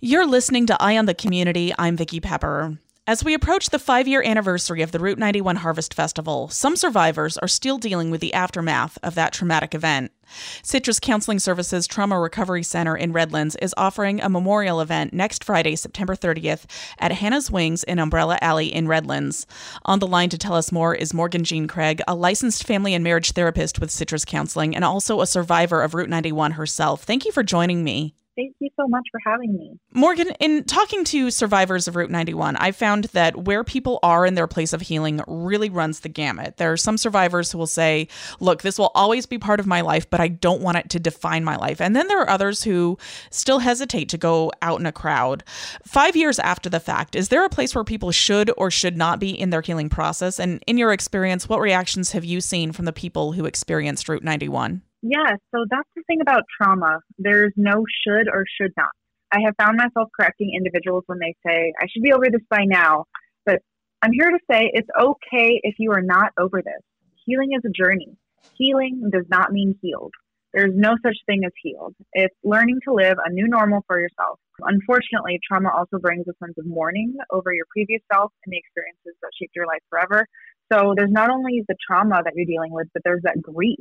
You're listening to Eye on the Community. I'm Vicki Pepper. As we approach the five year anniversary of the Route 91 Harvest Festival, some survivors are still dealing with the aftermath of that traumatic event. Citrus Counseling Services Trauma Recovery Center in Redlands is offering a memorial event next Friday, September 30th at Hannah's Wings in Umbrella Alley in Redlands. On the line to tell us more is Morgan Jean Craig, a licensed family and marriage therapist with Citrus Counseling and also a survivor of Route 91 herself. Thank you for joining me. Thank you so much for having me. Morgan, in talking to survivors of Route 91, I found that where people are in their place of healing really runs the gamut. There are some survivors who will say, Look, this will always be part of my life, but I don't want it to define my life. And then there are others who still hesitate to go out in a crowd. Five years after the fact, is there a place where people should or should not be in their healing process? And in your experience, what reactions have you seen from the people who experienced Route 91? Yeah, so that's the thing about trauma. There's no should or should not. I have found myself correcting individuals when they say, I should be over this by now. But I'm here to say it's okay if you are not over this. Healing is a journey. Healing does not mean healed. There's no such thing as healed. It's learning to live a new normal for yourself. Unfortunately, trauma also brings a sense of mourning over your previous self and the experiences that shaped your life forever. So there's not only the trauma that you're dealing with, but there's that grief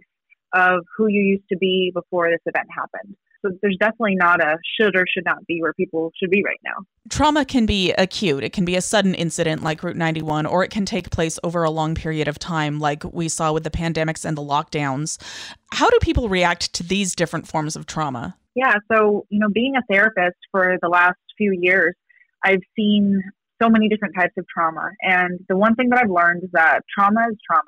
of who you used to be before this event happened. So there's definitely not a should or should not be where people should be right now. Trauma can be acute. It can be a sudden incident like Route 91, or it can take place over a long period of time, like we saw with the pandemics and the lockdowns. How do people react to these different forms of trauma? Yeah, so, you know, being a therapist for the last few years, I've seen so many different types of trauma. And the one thing that I've learned is that trauma is trauma.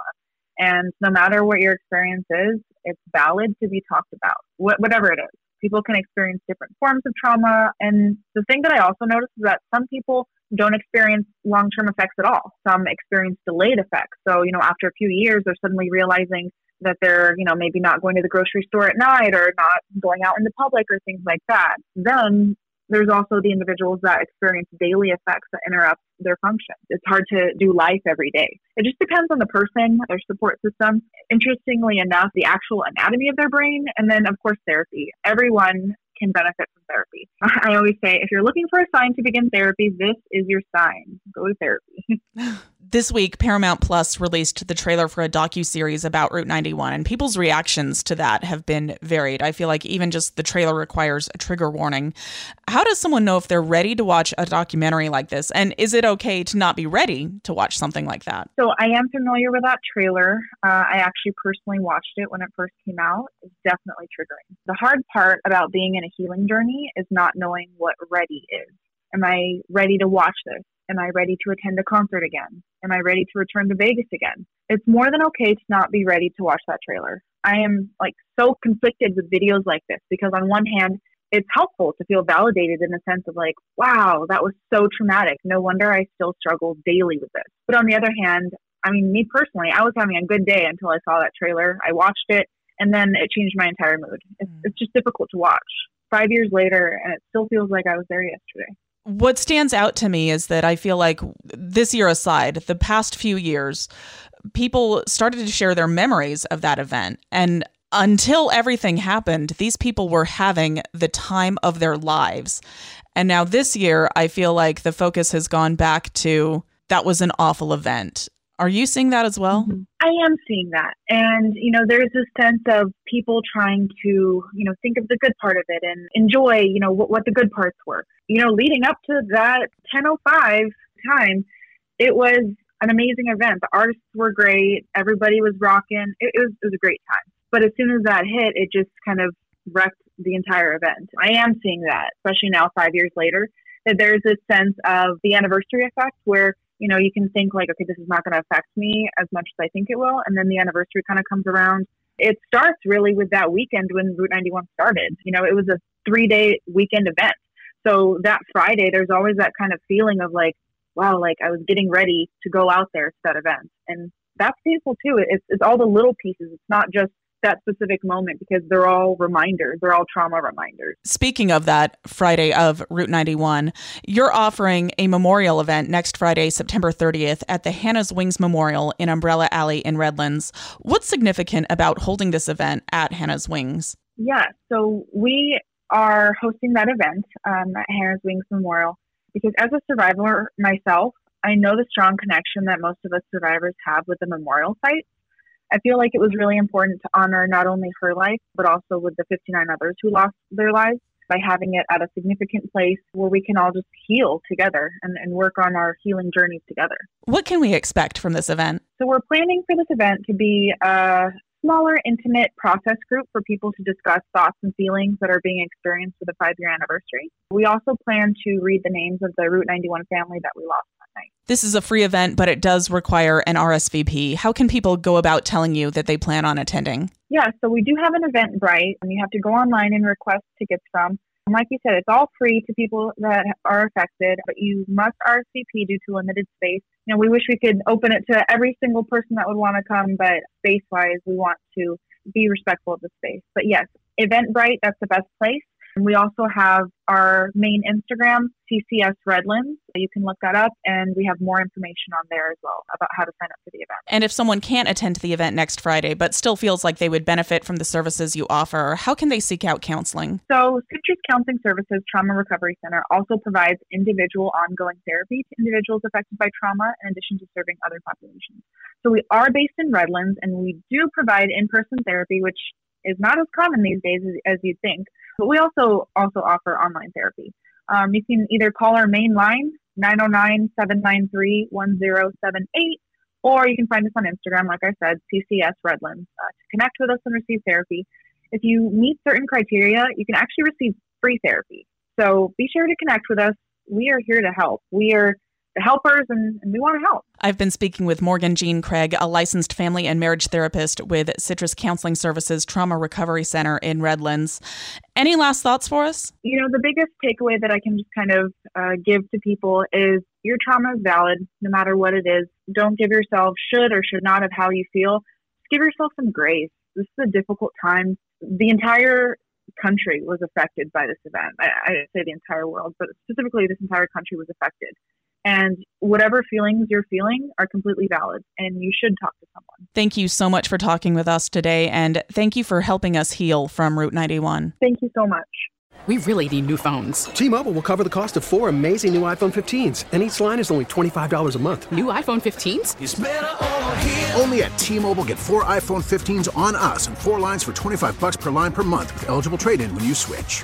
And no matter what your experience is, it's valid to be talked about, wh- whatever it is. People can experience different forms of trauma. And the thing that I also noticed is that some people don't experience long term effects at all. Some experience delayed effects. So, you know, after a few years, they're suddenly realizing that they're, you know, maybe not going to the grocery store at night or not going out in the public or things like that. Then there's also the individuals that experience daily effects that interrupt their function. It's hard to do life every day. It just depends on the person, their support system. Interestingly enough, the actual anatomy of their brain, and then, of course, therapy. Everyone can benefit from therapy. I always say if you're looking for a sign to begin therapy, this is your sign. Go to therapy. this week, Paramount Plus released the trailer for a docu series about Route 91, and people's reactions to that have been varied. I feel like even just the trailer requires a trigger warning. How does someone know if they're ready to watch a documentary like this, and is it okay to not be ready to watch something like that? So I am familiar with that trailer. Uh, I actually personally watched it when it first came out. It's definitely triggering. The hard part about being in a healing journey is not knowing what ready is. Am I ready to watch this? Am I ready to attend a concert again? Am I ready to return to Vegas again? It's more than okay to not be ready to watch that trailer. I am like so conflicted with videos like this because on one hand, it's helpful to feel validated in the sense of like, wow, that was so traumatic. No wonder I still struggle daily with this. But on the other hand, I mean, me personally, I was having a good day until I saw that trailer. I watched it and then it changed my entire mood. It's, mm. it's just difficult to watch. Five years later, and it still feels like I was there yesterday what stands out to me is that I feel like this year aside, the past few years, people started to share their memories of that event. And until everything happened, these people were having the time of their lives. And now this year, I feel like the focus has gone back to that was an awful event. Are you seeing that as well? Mm-hmm. I am seeing that. And, you know, there's this sense of people trying to, you know, think of the good part of it and enjoy, you know, what, what the good parts were. You know, leading up to that 1005 time, it was an amazing event. The artists were great. Everybody was rocking. It, it was, it was a great time. But as soon as that hit, it just kind of wrecked the entire event. I am seeing that, especially now, five years later, that there's this sense of the anniversary effect where you know, you can think like, okay, this is not going to affect me as much as I think it will. And then the anniversary kind of comes around. It starts really with that weekend when Route 91 started. You know, it was a three day weekend event. So that Friday, there's always that kind of feeling of like, wow, like I was getting ready to go out there to that event. And that's beautiful too. It's, it's all the little pieces. It's not just that specific moment because they're all reminders. They're all trauma reminders. Speaking of that Friday of Route 91, you're offering a memorial event next Friday, September 30th at the Hannah's Wings Memorial in Umbrella Alley in Redlands. What's significant about holding this event at Hannah's Wings? Yeah, so we are hosting that event um, at Hannah's Wings Memorial because as a survivor myself, I know the strong connection that most of us survivors have with the memorial site. I feel like it was really important to honor not only her life, but also with the 59 others who lost their lives by having it at a significant place where we can all just heal together and, and work on our healing journeys together. What can we expect from this event? So, we're planning for this event to be a smaller, intimate process group for people to discuss thoughts and feelings that are being experienced for the five year anniversary. We also plan to read the names of the Route 91 family that we lost that night. This is a free event, but it does require an RSVP. How can people go about telling you that they plan on attending? Yeah, so we do have an Eventbrite, and you have to go online and request tickets from. And like you said, it's all free to people that are affected, but you must RSVP due to limited space. You know, we wish we could open it to every single person that would want to come, but space wise, we want to be respectful of the space. But yes, Eventbrite, that's the best place. We also have our main Instagram, CCS Redlands. You can look that up, and we have more information on there as well about how to sign up for the event. And if someone can't attend the event next Friday, but still feels like they would benefit from the services you offer, how can they seek out counseling? So, Citrus Counseling Services Trauma Recovery Center also provides individual ongoing therapy to individuals affected by trauma, in addition to serving other populations. So, we are based in Redlands, and we do provide in person therapy, which is not as common these days as, as you'd think. But we also also offer online therapy. Um, you can either call our main line 909-793-1078 or you can find us on Instagram, like I said, CCS Redlands, uh, to connect with us and receive therapy. If you meet certain criteria, you can actually receive free therapy. So be sure to connect with us. We are here to help. We are helpers and, and we want to help. I've been speaking with Morgan Jean Craig, a licensed family and marriage therapist with Citrus Counseling Services Trauma Recovery Center in Redlands. Any last thoughts for us? You know, the biggest takeaway that I can just kind of uh, give to people is your trauma is valid no matter what it is. Don't give yourself should or should not of how you feel. Just give yourself some grace. This is a difficult time. The entire country was affected by this event. I, I say the entire world, but specifically this entire country was affected. And whatever feelings you're feeling are completely valid, and you should talk to someone. Thank you so much for talking with us today, and thank you for helping us heal from Route 91. Thank you so much. We really need new phones. T Mobile will cover the cost of four amazing new iPhone 15s, and each line is only $25 a month. New iPhone 15s? Only at T Mobile get four iPhone 15s on us and four lines for 25 bucks per line per month with eligible trade in when you switch.